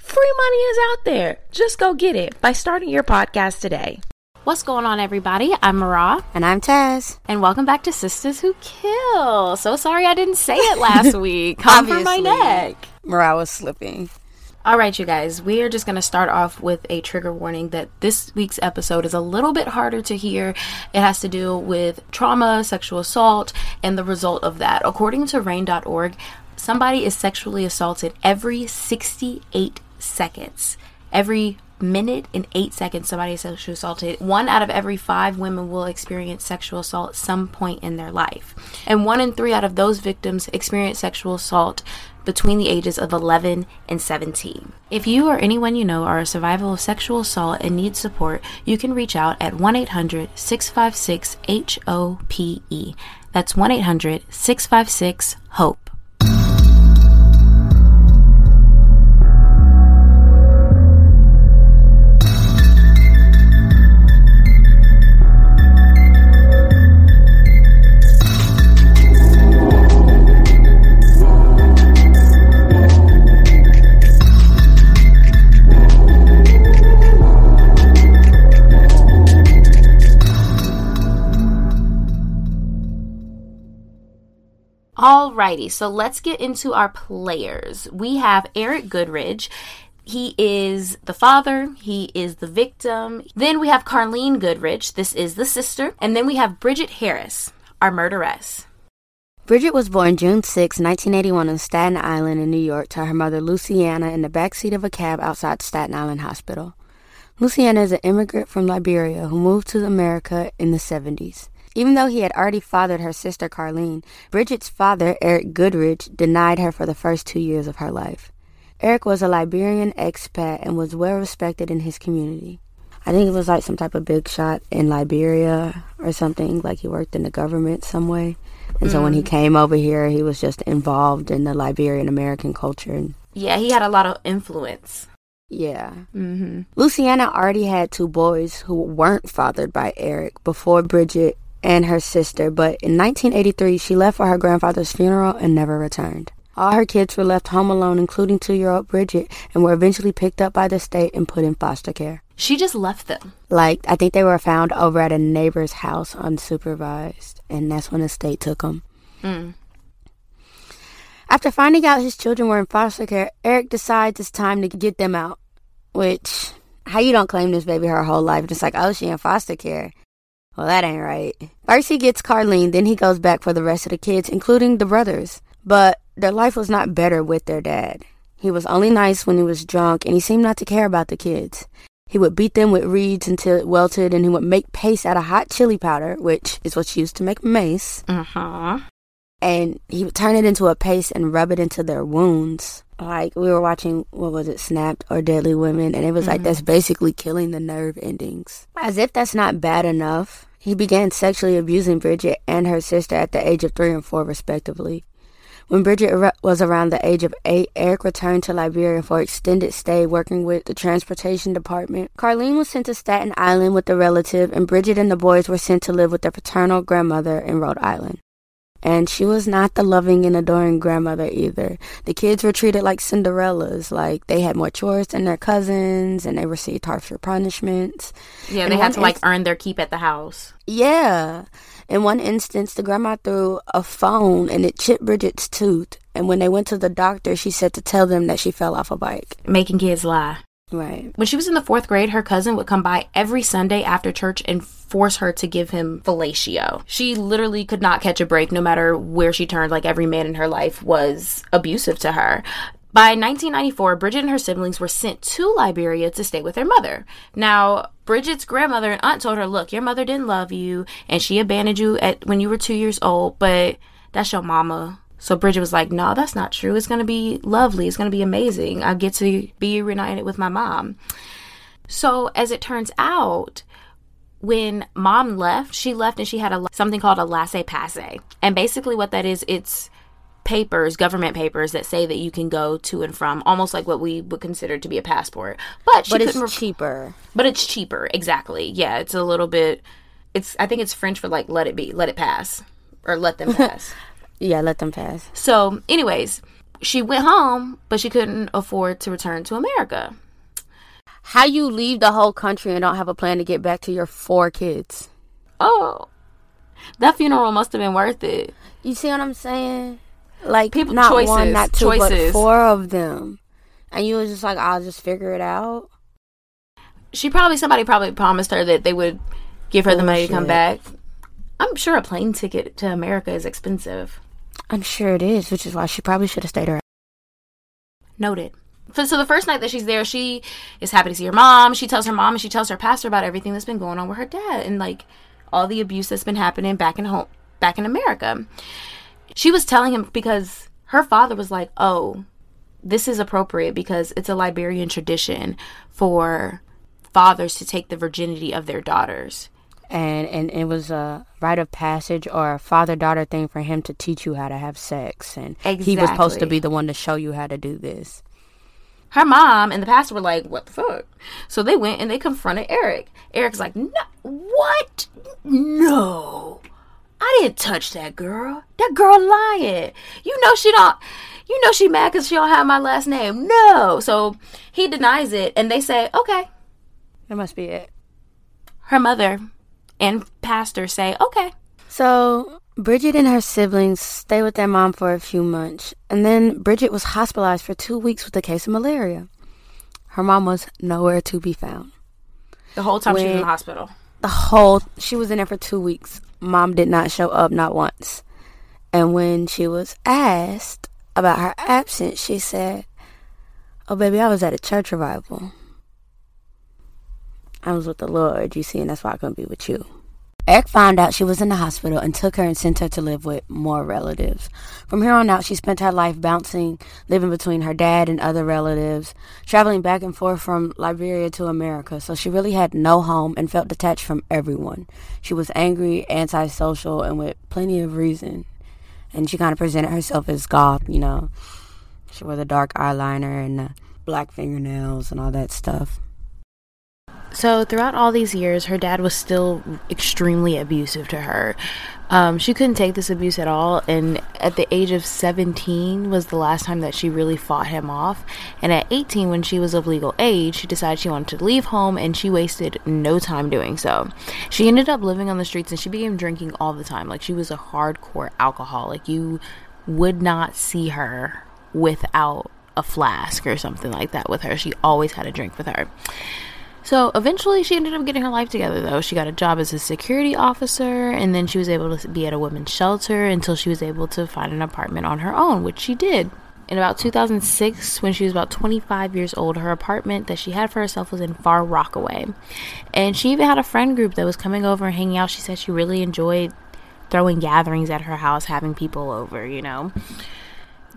Free money is out there. Just go get it by starting your podcast today. What's going on, everybody? I'm Marah. And I'm Taz. And welcome back to Sistas Who Kill. So sorry I didn't say it last week. Come for my neck. Marah was slipping. All right, you guys, we are just going to start off with a trigger warning that this week's episode is a little bit harder to hear. It has to do with trauma, sexual assault, and the result of that. According to RAINN.org, somebody is sexually assaulted every 68 seconds. Every minute and eight seconds, somebody is sexually assaulted. One out of every five women will experience sexual assault at some point in their life. And one in three out of those victims experience sexual assault between the ages of 11 and 17. If you or anyone you know are a survivor of sexual assault and need support, you can reach out at 1 800 656 HOPE. That's 1 800 656 HOPE. Alrighty, so let's get into our players. We have Eric Goodridge. He is the father, he is the victim. Then we have Carlene Goodridge, this is the sister. And then we have Bridget Harris, our murderess. Bridget was born June 6, 1981, on Staten Island in New York to her mother Luciana in the backseat of a cab outside Staten Island Hospital. Luciana is an immigrant from Liberia who moved to America in the 70s. Even though he had already fathered her sister Carlene, Bridget's father, Eric Goodridge, denied her for the first two years of her life. Eric was a Liberian expat and was well respected in his community. I think it was like some type of big shot in Liberia or something, like he worked in the government some way. And mm. so when he mm. came over here, he was just involved in the Liberian American culture. Yeah, he had a lot of influence. Yeah. Mm-hmm. Luciana already had two boys who weren't fathered by Eric before Bridget and her sister, but in 1983 she left for her grandfather's funeral and never returned. All her kids were left home alone, including two year old Bridget, and were eventually picked up by the state and put in foster care. She just left them. Like, I think they were found over at a neighbor's house unsupervised, and that's when the state took them. Mm. After finding out his children were in foster care, Eric decides it's time to get them out. Which, how you don't claim this baby her whole life? Just like, oh, she in foster care. Well, that ain't right. First he gets Carlene, then he goes back for the rest of the kids, including the brothers. But their life was not better with their dad. He was only nice when he was drunk, and he seemed not to care about the kids. He would beat them with reeds until it welted, and he would make paste out of hot chili powder, which is what's used to make mace. Uh-huh. And he would turn it into a paste and rub it into their wounds. Like we were watching, what was it, Snapped or Deadly Women, and it was mm-hmm. like that's basically killing the nerve endings. As if that's not bad enough, he began sexually abusing Bridget and her sister at the age of three and four, respectively. When Bridget was around the age of eight, Eric returned to Liberia for extended stay working with the transportation department. Carlene was sent to Staten Island with a relative, and Bridget and the boys were sent to live with their paternal grandmother in Rhode Island. And she was not the loving and adoring grandmother either. The kids were treated like Cinderellas, like they had more chores than their cousins and they received harsher punishments. Yeah, they had to like earn their keep at the house. Yeah. In one instance, the grandma threw a phone and it chipped Bridget's tooth. And when they went to the doctor, she said to tell them that she fell off a bike. Making kids lie. Right. When she was in the fourth grade, her cousin would come by every Sunday after church and force her to give him fellatio. She literally could not catch a break no matter where she turned. Like every man in her life was abusive to her. By 1994, Bridget and her siblings were sent to Liberia to stay with their mother. Now, Bridget's grandmother and aunt told her, "Look, your mother didn't love you, and she abandoned you at when you were two years old, but that's your mama." So Bridget was like, No, that's not true. It's going to be lovely. It's going to be amazing. I get to be reunited with my mom. So as it turns out, when mom left, she left and she had a something called a laissez passer. And basically what that is, it's papers, government papers that say that you can go to and from, almost like what we would consider to be a passport. But she But it's re- cheaper. but it's cheaper, exactly. Yeah, it's a little bit it's I think it's French for like let it be, let it pass. Or let them pass. Yeah, let them pass. so anyways, she went home, but she couldn't afford to return to America. How you leave the whole country and don't have a plan to get back to your four kids? Oh. That funeral must have been worth it. You see what I'm saying? Like People- not choices, one, not two, choices. but four of them. And you was just like, I'll just figure it out. she probably somebody probably promised her that they would give her the money to come back. I'm sure a plane ticket to America is expensive. I'm sure it is, which is why she probably should have stayed around. Noted. So, the first night that she's there, she is happy to see her mom. She tells her mom and she tells her pastor about everything that's been going on with her dad and like all the abuse that's been happening back in home, back in America. She was telling him because her father was like, "Oh, this is appropriate because it's a Liberian tradition for fathers to take the virginity of their daughters." And and it was a rite of passage or a father daughter thing for him to teach you how to have sex. And he was supposed to be the one to show you how to do this. her mom and the pastor were like, "What the fuck?" So they went and they confronted Eric. Eric's like, "No, what? No, I didn't touch that girl. That girl lying. You know she don't. You know she mad because she don't have my last name. No." So he denies it, and they say, "Okay." That must be it. Her mother and pastor say, "Okay." So Bridget and her siblings stay with their mom for a few months, and then Bridget was hospitalized for two weeks with a case of malaria. Her mom was nowhere to be found. The whole time she was in the hospital. The whole she was in there for two weeks. Mom did not show up not once. And when she was asked about her absence, she said, "Oh, baby, I was at a church revival. I was with the Lord, you see, and that's why I couldn't be with you." Eric found out she was in the hospital and took her and sent her to live with more relatives. From here on out, she spent her life bouncing, living between her dad and other relatives, traveling back and forth from Liberia to America. So she really had no home and felt detached from everyone. She was angry, antisocial, and with plenty of reason. And she kind of presented herself as goth, you know. She wore the dark eyeliner and the black fingernails and all that stuff. So throughout all these years, her dad was still extremely abusive to her. Um, she couldn't take this abuse at all, and at the age of 17 was the last time that she really fought him off. And at 18, when she was of legal age, she decided she wanted to leave home, and she wasted no time doing so. She ended up living on the streets, and she became drinking all the time. Like she was a hardcore alcoholic. You would not see her without a flask or something like that with her. She always had a drink with her. So eventually, she ended up getting her life together, though. She got a job as a security officer, and then she was able to be at a women's shelter until she was able to find an apartment on her own, which she did. In about 2006, when she was about 25 years old, her apartment that she had for herself was in Far Rockaway. And she even had a friend group that was coming over and hanging out. She said she really enjoyed throwing gatherings at her house, having people over, you know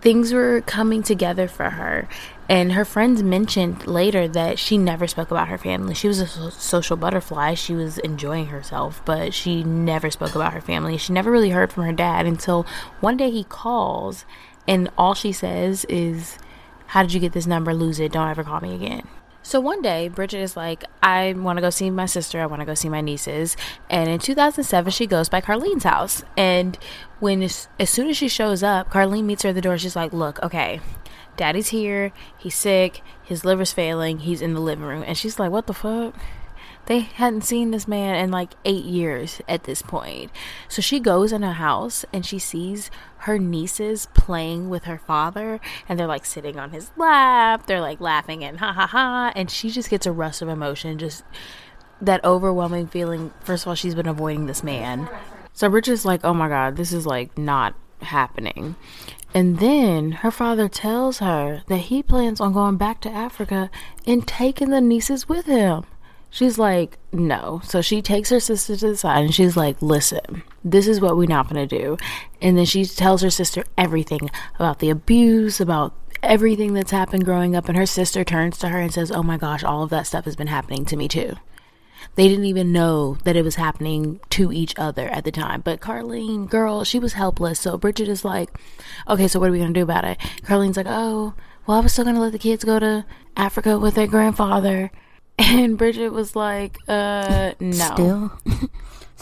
things were coming together for her. And her friends mentioned later that she never spoke about her family. She was a social butterfly. She was enjoying herself, but she never spoke about her family. She never really heard from her dad until one day he calls, and all she says is, How did you get this number? Lose it. Don't ever call me again. So one day, Bridget is like, I want to go see my sister. I want to go see my nieces. And in 2007, she goes by Carlene's house. And when as, soon as she shows up, Carlene meets her at the door. She's like, Look, okay, daddy's here. He's sick. His liver's failing. He's in the living room. And she's like, What the fuck? They hadn't seen this man in like eight years at this point. So she goes in her house and she sees her nieces playing with her father and they're like sitting on his lap. They're like laughing and ha ha ha. And she just gets a rush of emotion, just that overwhelming feeling. First of all, she's been avoiding this man. So Bridget's like, oh my God, this is like not happening. And then her father tells her that he plans on going back to Africa and taking the nieces with him. She's like, no. So she takes her sister to the side and she's like, listen, this is what we're not going to do. And then she tells her sister everything about the abuse, about everything that's happened growing up. And her sister turns to her and says, oh my gosh, all of that stuff has been happening to me too. They didn't even know that it was happening to each other at the time. But Carlene, girl, she was helpless. So Bridget is like, okay, so what are we going to do about it? Carlene's like, oh, well, I was still going to let the kids go to Africa with their grandfather. And Bridget was like, uh, no.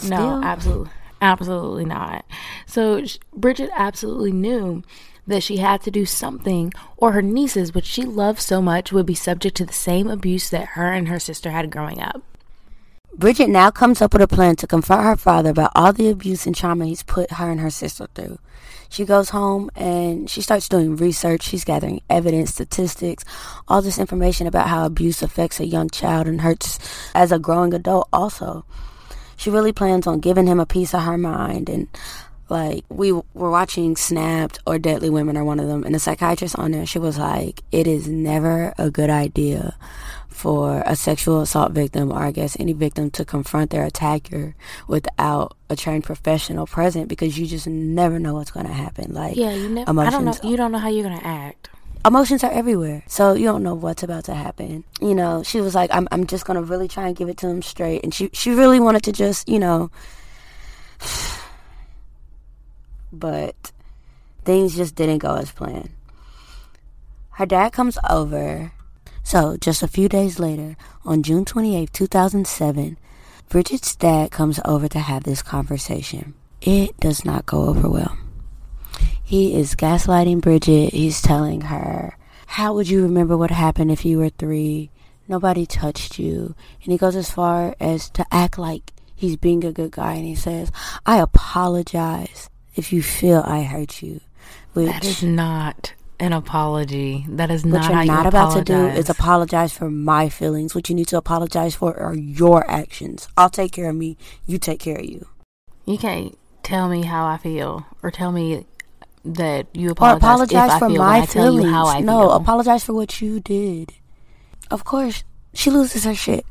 No, absolutely. Absolutely not. So Bridget absolutely knew that she had to do something, or her nieces, which she loved so much, would be subject to the same abuse that her and her sister had growing up. Bridget now comes up with a plan to confront her father about all the abuse and trauma he's put her and her sister through. She goes home and she starts doing research. She's gathering evidence, statistics, all this information about how abuse affects a young child and hurts as a growing adult also. She really plans on giving him a piece of her mind and like we were watching Snapped or Deadly Women or one of them and the psychiatrist on there she was like it is never a good idea for a sexual assault victim or I guess any victim to confront their attacker without a trained professional present because you just never know what's going to happen. Like yeah, you never. I don't know. You don't know how you're going to act. Emotions are everywhere, so you don't know what's about to happen. You know, she was like, "I'm, I'm just gonna really try and give it to him straight," and she, she really wanted to just, you know, but things just didn't go as planned. Her dad comes over so, just a few days later, on June 28, 2007, Bridget's dad comes over to have this conversation. It does not go over well. He is gaslighting Bridget. He's telling her, How would you remember what happened if you were three? Nobody touched you. And he goes as far as to act like he's being a good guy. And he says, I apologize if you feel I hurt you. Which, that is not an apology. That is not what you're not you about to do is apologize for my feelings. What you need to apologize for are your actions. I'll take care of me. You take care of you. You can't tell me how I feel or tell me that you apologize, or apologize for my feelings. how I no, feel. apologize for what you did. Of course, she loses her shit.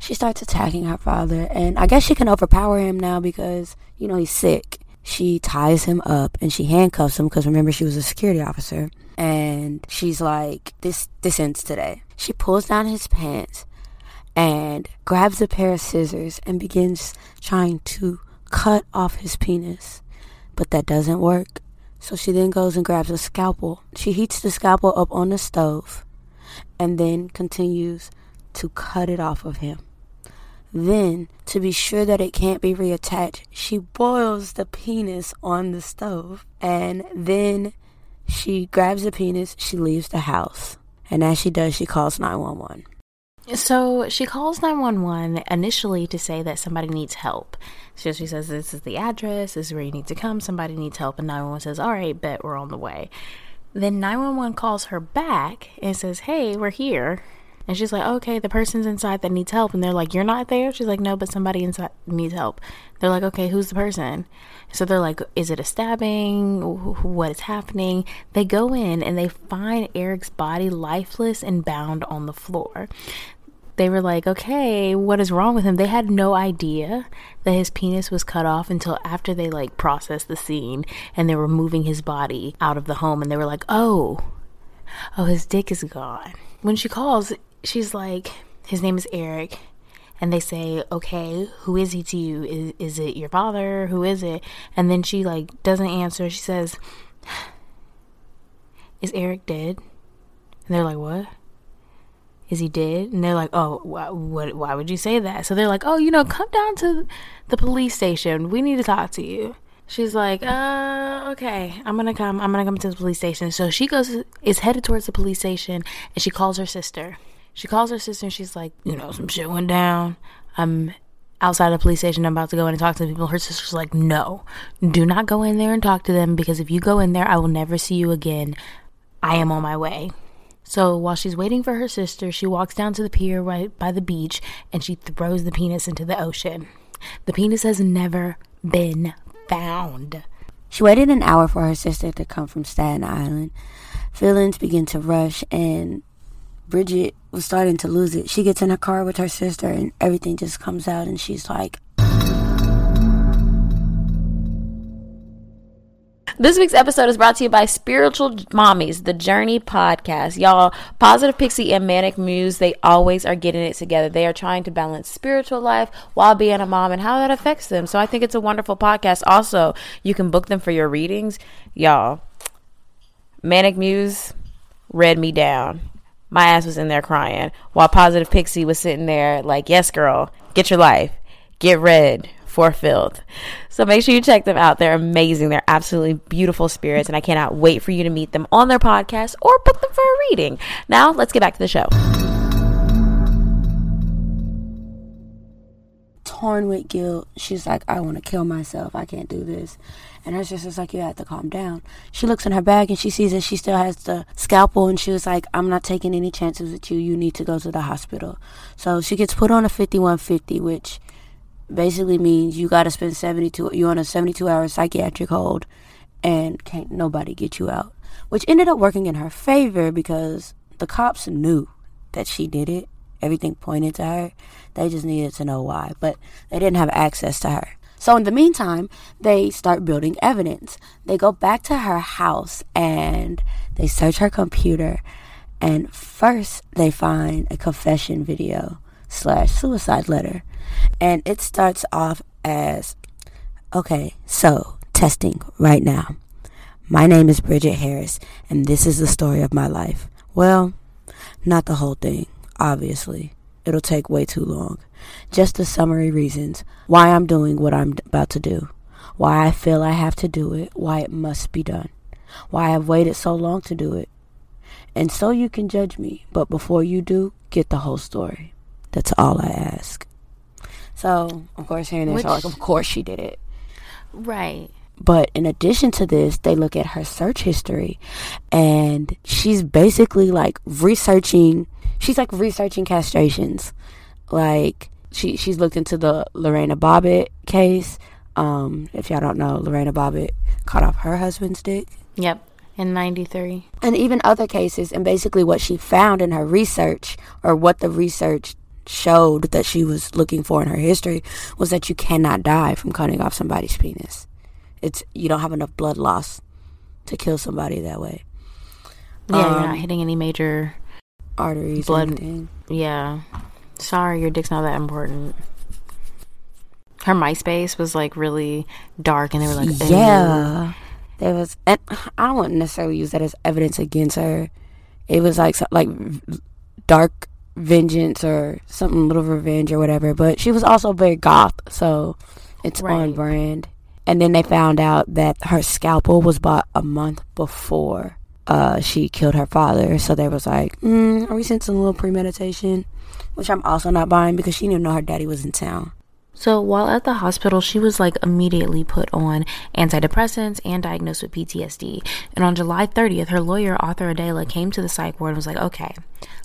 She starts attacking her father, and I guess she can overpower him now because you know he's sick she ties him up and she handcuffs him because remember she was a security officer. And she's like this this ends today. She pulls down his pants and grabs a pair of scissors and begins trying to cut off his penis. But that doesn't work. So she then goes and grabs a scalpel. She heats the scalpel up on the stove and then continues to cut it off of him then, to be sure that it can't be reattached, she boils the penis on the stove. And then she grabs the penis, she leaves the house. And as she does, she calls 911. So she calls 911 initially to say that somebody needs help. So she says, This is the address, this is where you need to come, somebody needs help. And 911 says, All right, bet we're on the way. Then 911 calls her back and says, Hey, we're here. And she's like, okay, the person's inside that needs help. And they're like, you're not there? She's like, no, but somebody inside needs help. They're like, okay, who's the person? So they're like, is it a stabbing? What is happening? They go in and they find Eric's body lifeless and bound on the floor. They were like, okay, what is wrong with him? They had no idea that his penis was cut off until after they like processed the scene and they were moving his body out of the home. And they were like, oh, oh, his dick is gone. When she calls, she's like, his name is Eric. And they say, okay, who is he to you? Is, is it your father? Who is it? And then she like doesn't answer. She says, is Eric dead? And they're like, what? Is he dead? And they're like, oh, why, what, why would you say that? So they're like, oh, you know, come down to the police station. We need to talk to you. She's like, uh, okay, I'm gonna come. I'm gonna come to the police station. So she goes, is headed towards the police station, and she calls her sister. She calls her sister and she's like, you know, some shit went down. I'm outside the police station. I'm about to go in and talk to people. Her sister's like, no, do not go in there and talk to them because if you go in there, I will never see you again. I am on my way. So while she's waiting for her sister, she walks down to the pier right by the beach and she throws the penis into the ocean. The penis has never been found. She waited an hour for her sister to come from Staten Island. Feelings begin to rush and Bridget was starting to lose it. She gets in her car with her sister, and everything just comes out, and she's like, This week's episode is brought to you by Spiritual Mommies, the Journey podcast. Y'all, Positive Pixie and Manic Muse, they always are getting it together. They are trying to balance spiritual life while being a mom and how that affects them. So I think it's a wonderful podcast. Also, you can book them for your readings. Y'all, Manic Muse read me down. My ass was in there crying while Positive Pixie was sitting there like, yes, girl, get your life, get read fulfilled. So make sure you check them out. They're amazing. They're absolutely beautiful spirits, and I cannot wait for you to meet them on their podcast or book them for a reading. Now, let's get back to the show. Torn with guilt. She's like, I want to kill myself. I can't do this. And her sister's like, You have to calm down. She looks in her bag and she sees that she still has the scalpel. And she was like, I'm not taking any chances with you. You need to go to the hospital. So she gets put on a 5150, which basically means you got to spend 72 you're on a 72 hour psychiatric hold and can't nobody get you out which ended up working in her favor because the cops knew that she did it everything pointed to her they just needed to know why but they didn't have access to her so in the meantime they start building evidence they go back to her house and they search her computer and first they find a confession video slash suicide letter and it starts off as okay, so testing right now. My name is Bridget Harris, and this is the story of my life. Well, not the whole thing, obviously. It'll take way too long. Just the summary reasons why I'm doing what I'm about to do, why I feel I have to do it, why it must be done, why I've waited so long to do it. And so you can judge me, but before you do, get the whole story. That's all I ask. So, of course, hearing this, like, of course she did it. Right. But in addition to this, they look at her search history and she's basically like researching, she's like researching castrations. Like, she, she's looked into the Lorena Bobbitt case. Um, if y'all don't know, Lorena Bobbitt cut off her husband's dick. Yep in 93 and even other cases and basically what she found in her research or what the research showed that she was looking for in her history was that you cannot die from cutting off somebody's penis. It's you don't have enough blood loss to kill somebody that way. Yeah, um, you're not um, hitting any major arteries. Blood. Yeah. Sorry, your dick's not that important. Her MySpace was like really dark, and they were like, yeah, there was. And I wouldn't necessarily use that as evidence against her. It was like like dark vengeance or something little revenge or whatever. But she was also very goth, so it's right. on brand. And then they found out that her scalpel was bought a month before uh, she killed her father. So they was like, mm, are we sensing a little premeditation? Which I'm also not buying because she didn't know her daddy was in town. So while at the hospital, she was like immediately put on antidepressants and diagnosed with PTSD. And on July 30th, her lawyer, Arthur Aidala, came to the psych ward and was like, okay,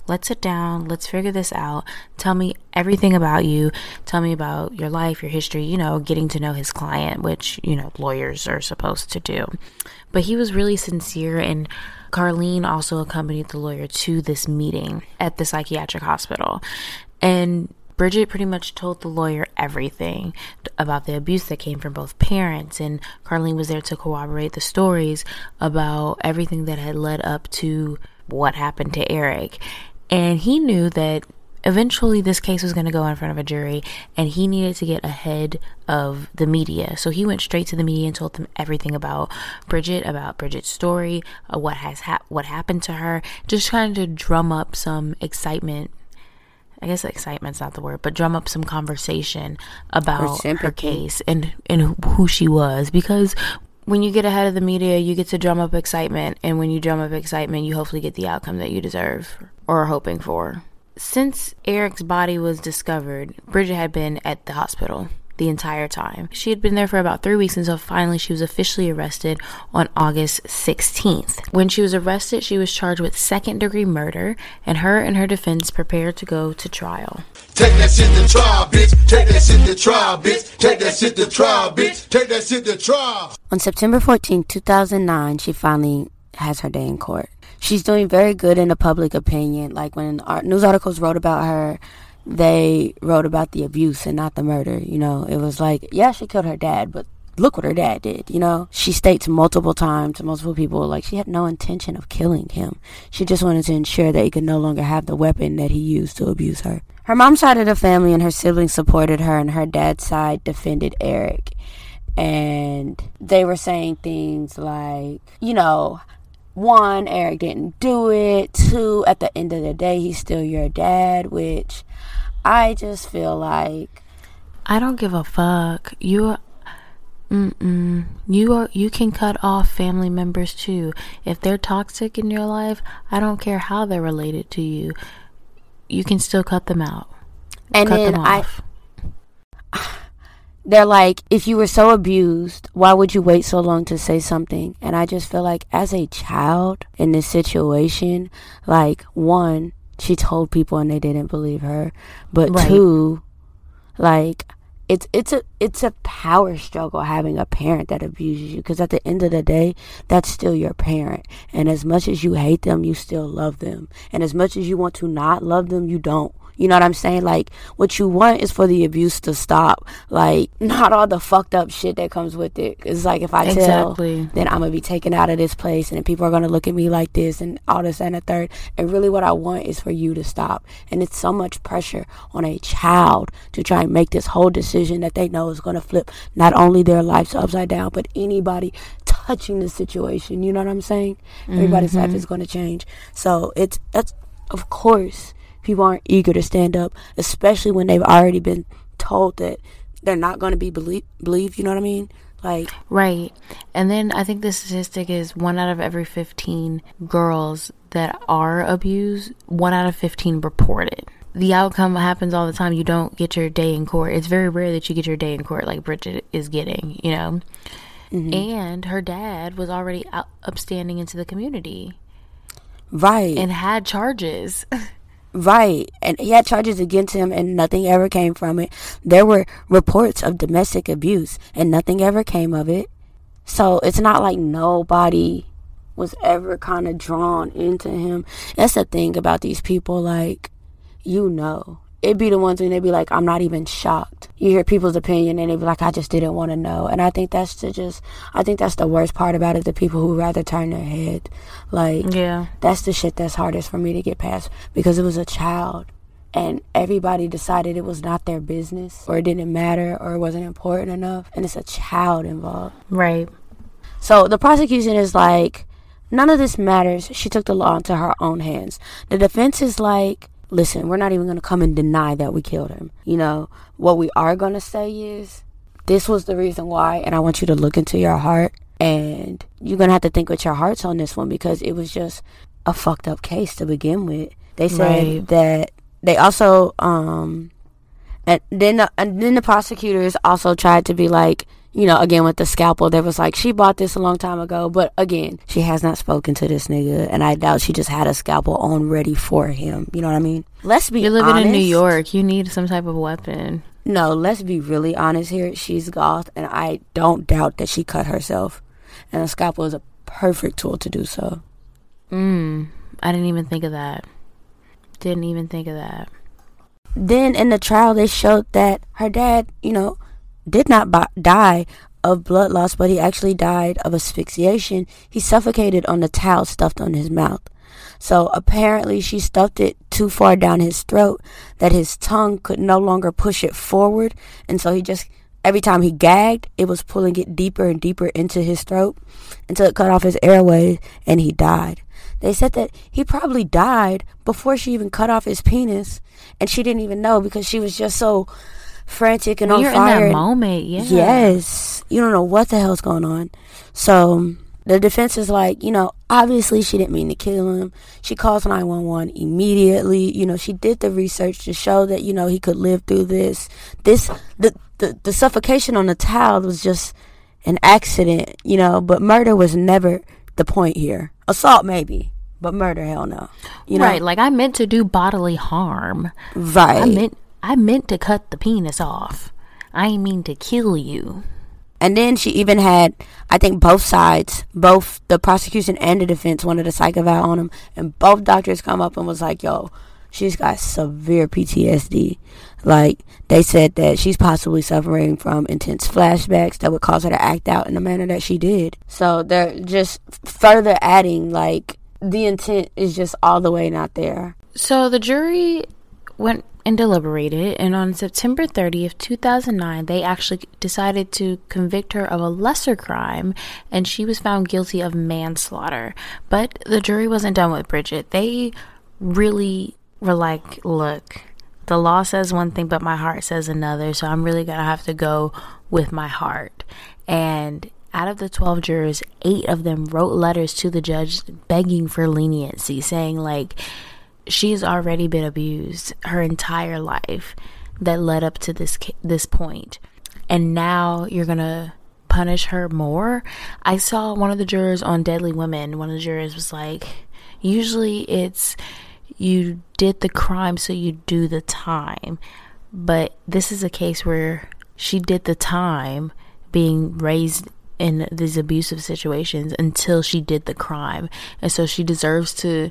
let's sit down, let's figure this out. Tell me everything about you. Tell me about your life, your history, you know, getting to know his client, which, you know, lawyers are supposed to do. But he was really sincere and Carlene also accompanied the lawyer to this meeting at the psychiatric hospital. And Bridget pretty much told the lawyer everything about the abuse that came from both parents, and Carlene was there to corroborate the stories about everything that had led up to what happened to Eric. And he knew that eventually this case was going to go in front of a jury and he needed to get ahead of the media so he went straight to the media and told them everything about bridget about bridget's story uh, what has ha- what happened to her just trying to drum up some excitement I guess excitement's not the word, but drum up some conversation about her case and and who she was. Because when you get ahead of the media, you get to drum up excitement, and when you drum up excitement, you hopefully get the outcome that you deserve or are hoping for. Since Eric's body was discovered, Bridget had been at the hospital the entire time. She had been there for about three weeks until finally she was officially arrested on August 16th. When she was arrested, she was charged with second degree murder, and her and her defense prepared to go to trial. Take that shit to trial, bitch. Take that shit to trial, bitch. Take that shit to trial, bitch. Take that shit to trial. On September 14, 2009, she finally has her day in court. she's doing very good in the public opinion. Like when news articles wrote about her, they wrote about the abuse and not the murder. You know, it was like, yeah, she killed her dad, but look what her dad did, you know? She states multiple times to multiple people like she had no intention of killing him. She just wanted to ensure that he could no longer have the weapon that he used to abuse her. Her mom's side of the family and her siblings supported her, and her dad's side defended Eric. And they were saying things like, you know, one, Eric didn't do it. Two, at the end of the day, he's still your dad, which I just feel like. I don't give a fuck. You Mm-mm. You are you can cut off family members too. If they're toxic in your life, I don't care how they're related to you. You can still cut them out. And cut then I they're like, if you were so abused, why would you wait so long to say something? And I just feel like as a child in this situation, like one, she told people and they didn't believe her. But right. two, like it's it's a it's a power struggle having a parent that abuses you because at the end of the day that's still your parent and as much as you hate them you still love them and as much as you want to not love them you don't you know what I'm saying? Like, what you want is for the abuse to stop. Like, not all the fucked up shit that comes with it. It's like, if I exactly. tell, then I'm going to be taken out of this place and people are going to look at me like this and all this and a third. And really, what I want is for you to stop. And it's so much pressure on a child to try and make this whole decision that they know is going to flip not only their lives upside down, but anybody touching the situation. You know what I'm saying? Mm-hmm. Everybody's life mm-hmm. is going to change. So it's, that's, of course people aren't eager to stand up, especially when they've already been told that they're not going to be believed. Believe, you know what I mean? Like right. And then I think the statistic is one out of every fifteen girls that are abused, one out of fifteen reported. The outcome happens all the time. You don't get your day in court. It's very rare that you get your day in court like Bridget is getting, you know. Mm-hmm. And her dad was already out, upstanding into the community. Right. And had charges. Right. And he had charges against him and nothing ever came from it. There were reports of domestic abuse and nothing ever came of it. So it's not like nobody was ever kind of drawn into him. That's the thing about these people. Like, you know, it'd be the ones when they'd be like, I'm not even shocked. You hear people's opinion and they'd be like, I just didn't want to know. And I think that's the just, I think that's the worst part about it. The people who rather turn their head. Like, yeah, that's the shit that's hardest for me to get past because it was a child and everybody decided it was not their business or it didn't matter or it wasn't important enough. And it's a child involved. Right. So the prosecution is like, none of this matters. She took the law into her own hands. The defense is like, listen, we're not even going to come and deny that we killed him. You know, what we are going to say is this was the reason why, and I want you to look into your heart. And you're going to have to think with your hearts on this one because it was just a fucked up case to begin with. They said right. that they also, um, and then the, and then the prosecutors also tried to be like, you know, again with the scalpel, there was like she bought this a long time ago, but again, she has not spoken to this nigga, and I doubt she just had a scalpel on ready for him. You know what I mean? Let's be. You're living honest. in New York. You need some type of weapon. No, let's be really honest here. She's goth, and I don't doubt that she cut herself, and a scalpel is a perfect tool to do so. Hmm. I didn't even think of that. Didn't even think of that. Then in the trial, they showed that her dad, you know, did not b- die of blood loss, but he actually died of asphyxiation. He suffocated on the towel stuffed on his mouth. So apparently, she stuffed it too far down his throat that his tongue could no longer push it forward. And so he just, every time he gagged, it was pulling it deeper and deeper into his throat until it cut off his airway and he died. They said that he probably died before she even cut off his penis and she didn't even know because she was just so frantic and when on you're fire. in that moment, yeah. Yes, you don't know what the hell's going on. So the defense is like, you know, obviously she didn't mean to kill him. She calls 911 immediately. You know, she did the research to show that, you know, he could live through this. This, the, the, the suffocation on the towel was just an accident, you know, but murder was never the point here. Assault, maybe. But murder, hell no. You know? Right, like I meant to do bodily harm. Right. I meant I meant to cut the penis off. I mean to kill you. And then she even had, I think, both sides, both the prosecution and the defense wanted a psych eval on him. And both doctors come up and was like, yo, she's got severe PTSD. Like, they said that she's possibly suffering from intense flashbacks that would cause her to act out in the manner that she did. So they're just further adding, like, the intent is just all the way not there. So the jury went and deliberated, and on September 30th, 2009, they actually decided to convict her of a lesser crime, and she was found guilty of manslaughter. But the jury wasn't done with Bridget. They really were like, look, the law says one thing, but my heart says another, so I'm really gonna have to go with my heart. And out of the 12 jurors, eight of them wrote letters to the judge begging for leniency, saying, like, she's already been abused her entire life that led up to this this point. And now you're going to punish her more? I saw one of the jurors on deadly women. One of the jurors was like usually it's you did the crime so you do the time. But this is a case where she did the time being raised in these abusive situations until she did the crime. And so she deserves to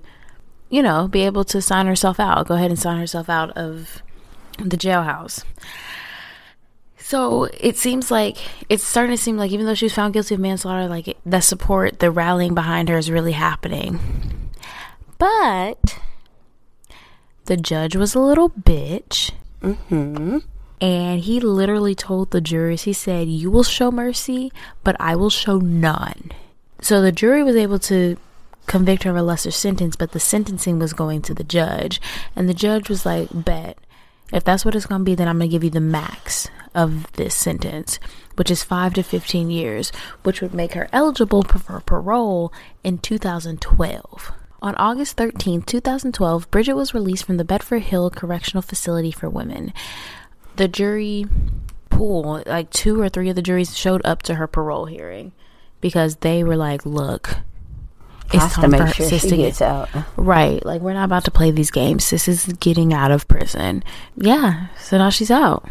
you know, be able to sign herself out. Go ahead and sign herself out of the jailhouse. So it seems like it's starting to seem like even though she was found guilty of manslaughter, like the support, the rallying behind her is really happening. But the judge was a little bitch. Mm-hmm. And he literally told the jurors, he said, You will show mercy, but I will show none. So the jury was able to convict her of a lesser sentence, but the sentencing was going to the judge. And the judge was like, Bet, if that's what it's going to be, then I'm going to give you the max of this sentence, which is 5 to 15 years, which would make her eligible for parole in 2012. On August 13, 2012, Bridget was released from the Bedford Hill Correctional Facility for Women. The jury pool, like two or three of the juries showed up to her parole hearing because they were like, look, it's time to make sure she gets out. Right. Like we're not about to play these games. This is getting out of prison. Yeah. So now she's out.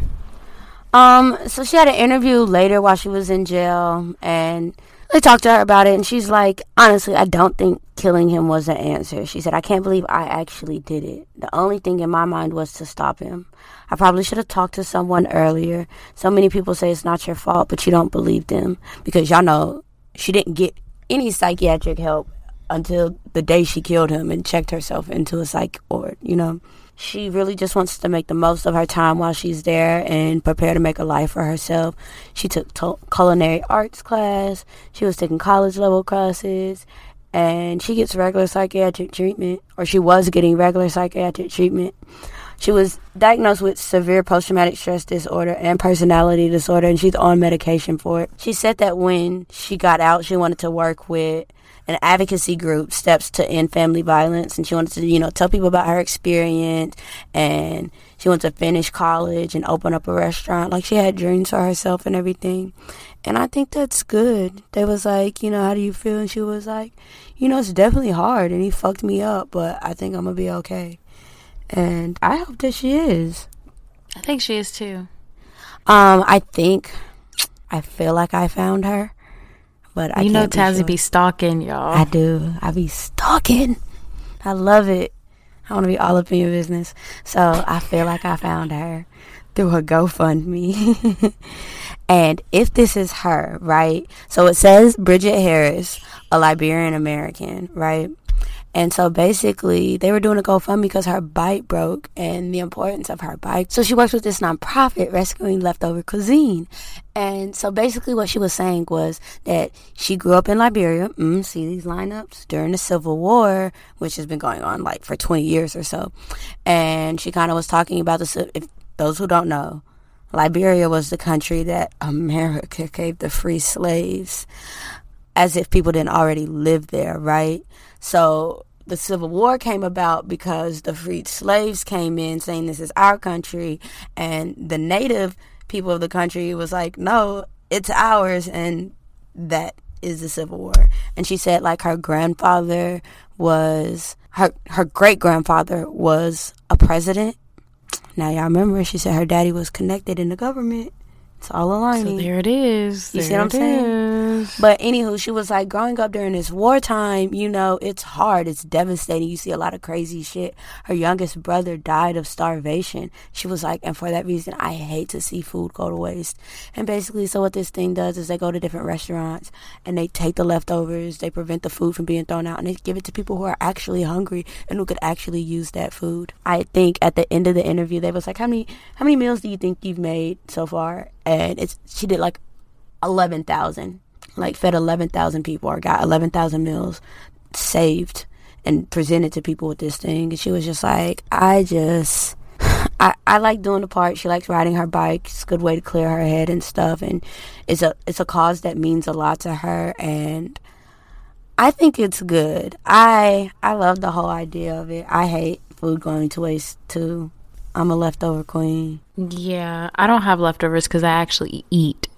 Um, so she had an interview later while she was in jail and they talked to her about it and she's like, honestly, I don't think killing him was the answer. She said, I can't believe I actually did it. The only thing in my mind was to stop him. I probably should have talked to someone earlier. So many people say it's not your fault, but you don't believe them because y'all know she didn't get any psychiatric help until the day she killed him and checked herself into a psych ward, you know. She really just wants to make the most of her time while she's there and prepare to make a life for herself. She took to- culinary arts class, she was taking college level classes, and she gets regular psychiatric treatment, or she was getting regular psychiatric treatment. She was diagnosed with severe post traumatic stress disorder and personality disorder, and she's on medication for it. She said that when she got out, she wanted to work with an advocacy group, Steps to End Family Violence, and she wanted to, you know, tell people about her experience, and she wanted to finish college and open up a restaurant. Like she had dreams for herself and everything, and I think that's good. They was like, you know, how do you feel? And she was like, you know, it's definitely hard, and he fucked me up, but I think I'm gonna be okay, and I hope that she is. I think she is too. Um, I think I feel like I found her. But I you know Tazzy sure. be stalking y'all. I do. I be stalking. I love it. I want to be all up in your business. So I feel like I found her through her GoFundMe. and if this is her, right? So it says Bridget Harris, a Liberian American, right? And so basically, they were doing a GoFundMe because her bike broke and the importance of her bike. So she works with this nonprofit rescuing leftover cuisine. And so basically, what she was saying was that she grew up in Liberia. Mm, see these lineups during the Civil War, which has been going on like for 20 years or so. And she kind of was talking about the, if those who don't know, Liberia was the country that America gave the free slaves as if people didn't already live there, right? So the Civil War came about because the freed slaves came in saying this is our country, and the native people of the country was like, no, it's ours, and that is the Civil War. And she said like her grandfather was her her great grandfather was a president. Now y'all remember she said her daddy was connected in the government It's all aligning. So there it is. You there see what I'm saying? is. But anywho, she was like, growing up during this wartime, you know, it's hard, it's devastating. You see a lot of crazy shit. Her youngest brother died of starvation. She was like, and for that reason, I hate to see food go to waste. And basically, so what this thing does is they go to different restaurants and they take the leftovers, they prevent the food from being thrown out, and they give it to people who are actually hungry and who could actually use that food. I think at the end of the interview, they was like, how many how many meals do you think you've made so far? And it's she did like eleven thousand, like fed eleven thousand people or got eleven thousand meals saved and presented to people with this thing. And she was just like, I just. I, I like doing the part. She likes riding her bike. It's a good way to clear her head and stuff. And it's a it's a cause that means a lot to her. And I think it's good. I I love the whole idea of it. I hate food going to waste too. I'm a leftover queen. Yeah, I don't have leftovers because I actually eat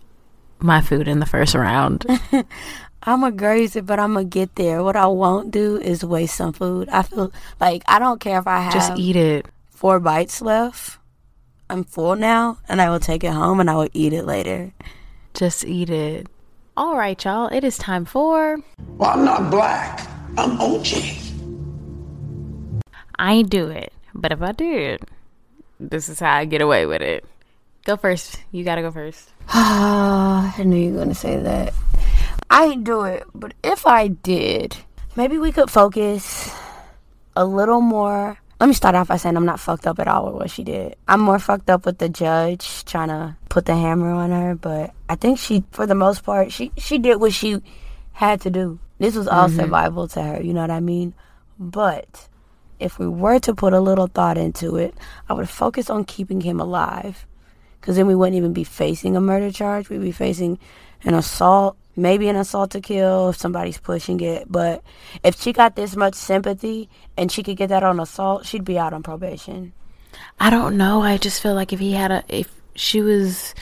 my food in the first round. I'm a graze it, but I'm gonna get there. What I won't do is waste some food. I feel like I don't care if I have Just eat it. four bites left. I'm full now, and I will take it home and I will eat it later. Just eat it. All right, y'all. It is time for. Well, I'm not black. I'm OJ. I ain't do it, but if I did, this is how I get away with it. Go first. You gotta go first. I knew you were gonna say that. I ain't do it, but if I did, maybe we could focus a little more. Let me start off by saying I'm not fucked up at all with what she did. I'm more fucked up with the judge trying to put the hammer on her, but I think she, for the most part, she she did what she had to do. This was all mm-hmm. survival to her. You know what I mean? But if we were to put a little thought into it, I would focus on keeping him alive. Because then we wouldn't even be facing a murder charge. We'd be facing an assault, maybe an assault to kill if somebody's pushing it. But if she got this much sympathy and she could get that on assault, she'd be out on probation. I don't know. I just feel like if he had a, if she was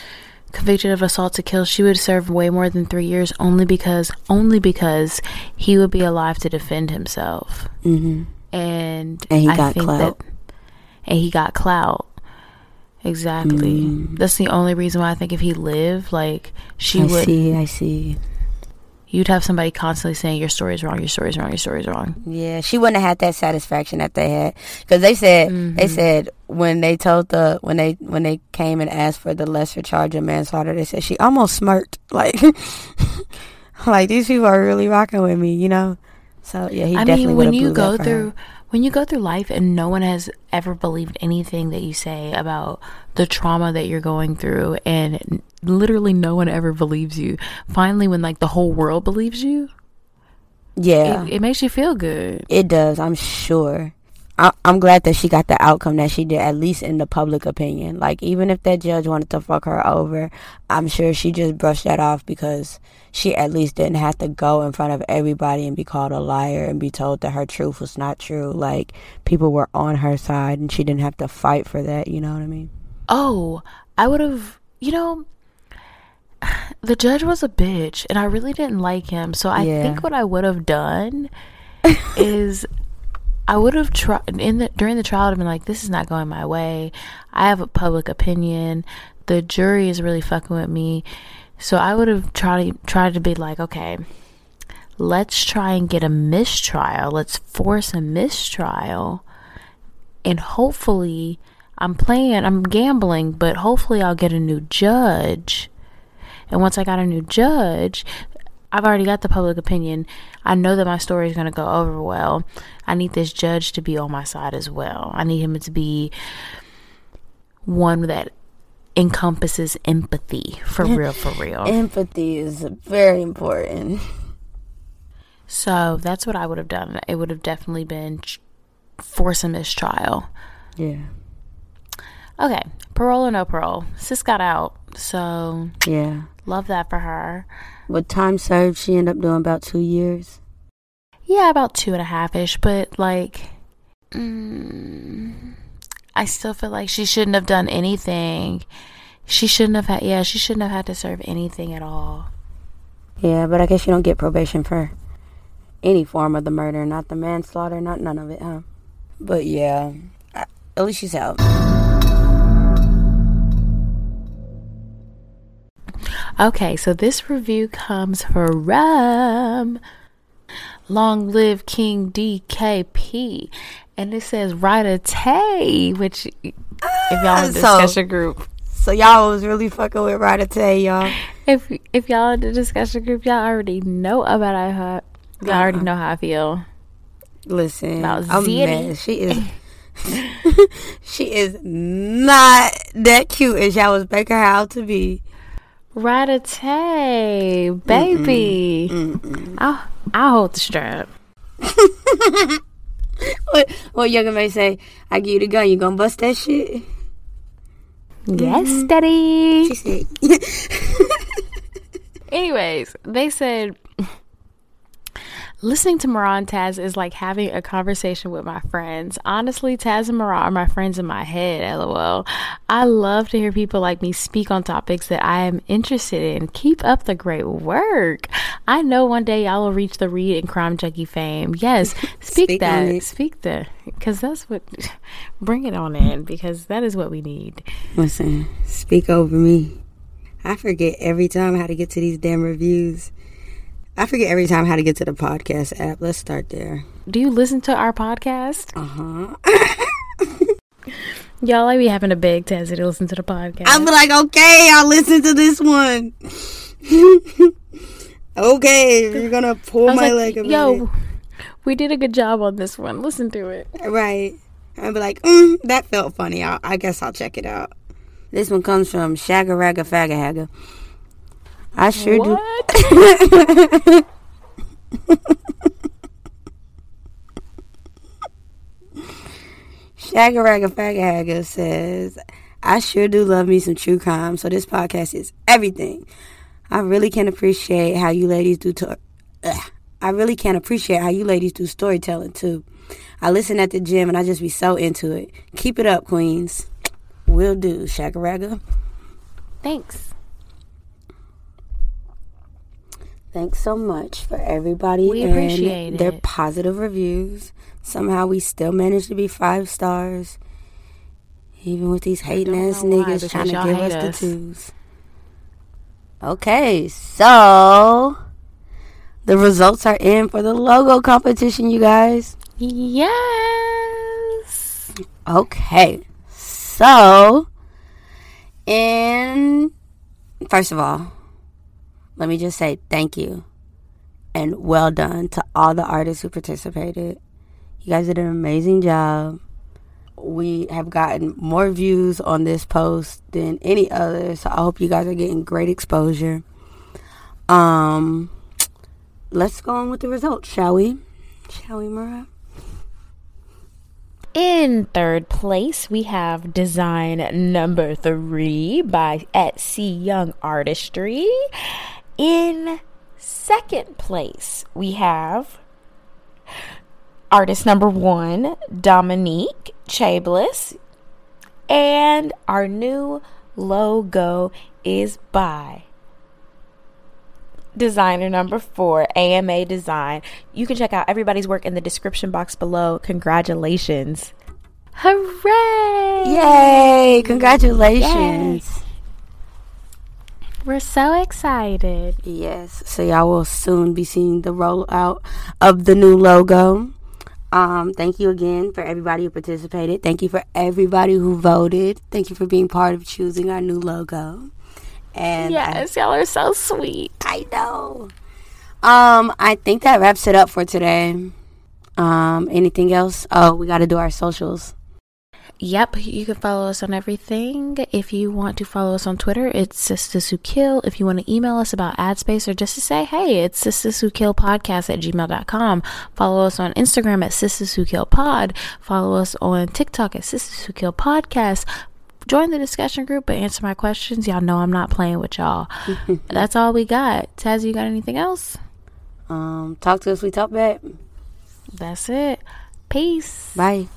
convicted of assault to kill, she would serve way more than three years only because, only because he would be alive to defend himself. Mm-hmm. And, And he I got think clout. that, and he got clout. Exactly. Mm. That's the only reason why I think if he lived, like she I would, see, I see. you'd have somebody constantly saying your story's wrong, your story's wrong, your story's wrong. Yeah, she wouldn't have had that satisfaction that they had because they said they said when they told the when they when they came and asked for the lesser charge of manslaughter, they said she almost smirked like like these people are really rocking with me, you know. So yeah, he I definitely mean, when you go through her. when you go through life and no one has ever believed anything that you say about the trauma that you're going through, and literally no one ever believes you. Finally, when like the whole world believes you, Yeah, it, it makes you feel good. It does, I'm sure. I, I'm glad that she got the outcome that she did, at least in the public opinion. Like, even if that judge wanted to fuck her over, I'm sure she just brushed that off because she at least didn't have to go in front of everybody and be called a liar and be told that her truth was not true. Like, people were on her side and she didn't have to fight for that, you know what I mean? Oh, I would have, you know, the judge was a bitch and I really didn't like him. So I Yeah. think what I would have done is I would have tried in the during the trial I've been like, this is not going my way. I have a public opinion. The jury is really fucking with me. So I would have tried tried to be like, okay, let's try and get a mistrial. Let's force a mistrial and hopefully I'm playing, I'm gambling, but hopefully I'll get a new judge. And once I got a new judge, I've already got the public opinion. I know that my story is going to go over well. I need this judge to be on my side as well. I need him to be one that encompasses empathy for real, for real. Empathy is very important. So that's what I would have done. It would have definitely been ch- force a mistrial. Yeah. Okay, parole or no parole? Sis got out, so Yeah. love that for her. With time served, she ended up doing about two years. Yeah, about two and a half ish, but like, mm, I still feel like she shouldn't have done anything. She shouldn't have had, yeah, she shouldn't have had to serve anything at all. Yeah, but I guess you don't get probation for any form of the murder, not the manslaughter, not none of it, huh? But yeah, at least she's out. Okay, so this review comes from Long Live King DKP. And it says Ryder Tay, which if y'all in ah, the So- discussion group. So y'all was really fucking with Ryder Tay, y'all. If if y'all in the discussion group, y'all already know about how y'all already know how I feel. Listen, About I'm Zitty. mad. She is. she is not that cute as y'all was making her out to be. Tay, baby. I'll, I'll hold the strap. What, what younger may say? I give you the gun. You gonna bust that shit? Yes, mm-hmm. daddy. She said. Anyways, they said listening to Mara and Taz is like having a conversation with my friends. Honestly, Taz and Mara are my friends in my head, lol. I love to hear people like me speak on topics that I am interested in. Keep up the great work. I know one day y'all will reach the read and crime junkie fame. Yes, speak, Speak that. Speak that. Because that's what, bring it on in, because that is what we need. Listen, speak over me. I forget every time how to get to these damn reviews. I forget every time how to get to the podcast app. Let's start there. Do you listen to our podcast? Uh huh. Y'all, I be having to beg Tazzy to listen to the podcast. I'll be like, okay, I'll listen to this one. okay, you're gonna pull my like, leg about Yo, we did a good job on this one. Listen to it. Right. I'll be like, mm, that felt funny. I'll, I guess I'll check it out. This one comes from Fagga Hagga. I sure do. What? Shagga Ragga Fagga Hagga says, I sure do love me some true crime, so this podcast is everything. I really can appreciate how you ladies do to Ugh. I really can't appreciate how you ladies do storytelling too. I listen at the gym and I just be so into it. Keep it up, queens. Will do, shaggaraga Thanks. Thanks so much for everybody We and appreciate their it. positive reviews. Somehow we still managed to be five stars. Even with these hating ass niggas trying to give hate us the twos. Okay, so the results are in for the logo competition, you guys. Yes. Okay, so, and first of all, let me just say thank you and well done to all the artists who participated. You guys did an amazing job. We have gotten more views on this post than any other, so I hope you guys are getting great exposure. Um, let's go on with the results, shall we? Shall we, Mara? In third place, we have design number three by at C Young Artistry. In second place, we have artist number one, Dominique Chabliss. And our new logo is by designer number four, AMA Design. You can check out everybody's work in the description box below. Congratulations. Hooray! Yay! Congratulations. We're so excited. Yes, so y'all will soon be seeing the rollout of the new logo. Um, thank you again for everybody who participated. Thank you for everybody who voted. Thank you for being part of choosing our new logo. And I- Yes, y'all are so sweet. I know. Um, I think that wraps it up for today. Um, anything else? Oh, we got to do our socials. Yep, you can follow us on everything. If you want to follow us on Twitter, it's Sistas Who Kill. If you want to email us about ad space or just to say, hey, it's Sistas Who Kill Podcast at gmail.com. Follow us on Instagram at Sistas Who Kill Pod. Follow us on TikTok at Sistas Who Kill Podcast. Join the discussion group and answer my questions. Y'all know I'm not playing with y'all. That's all we got. Taz, you got anything else? Um, talk to us. We talk back. That's it. Peace. Bye.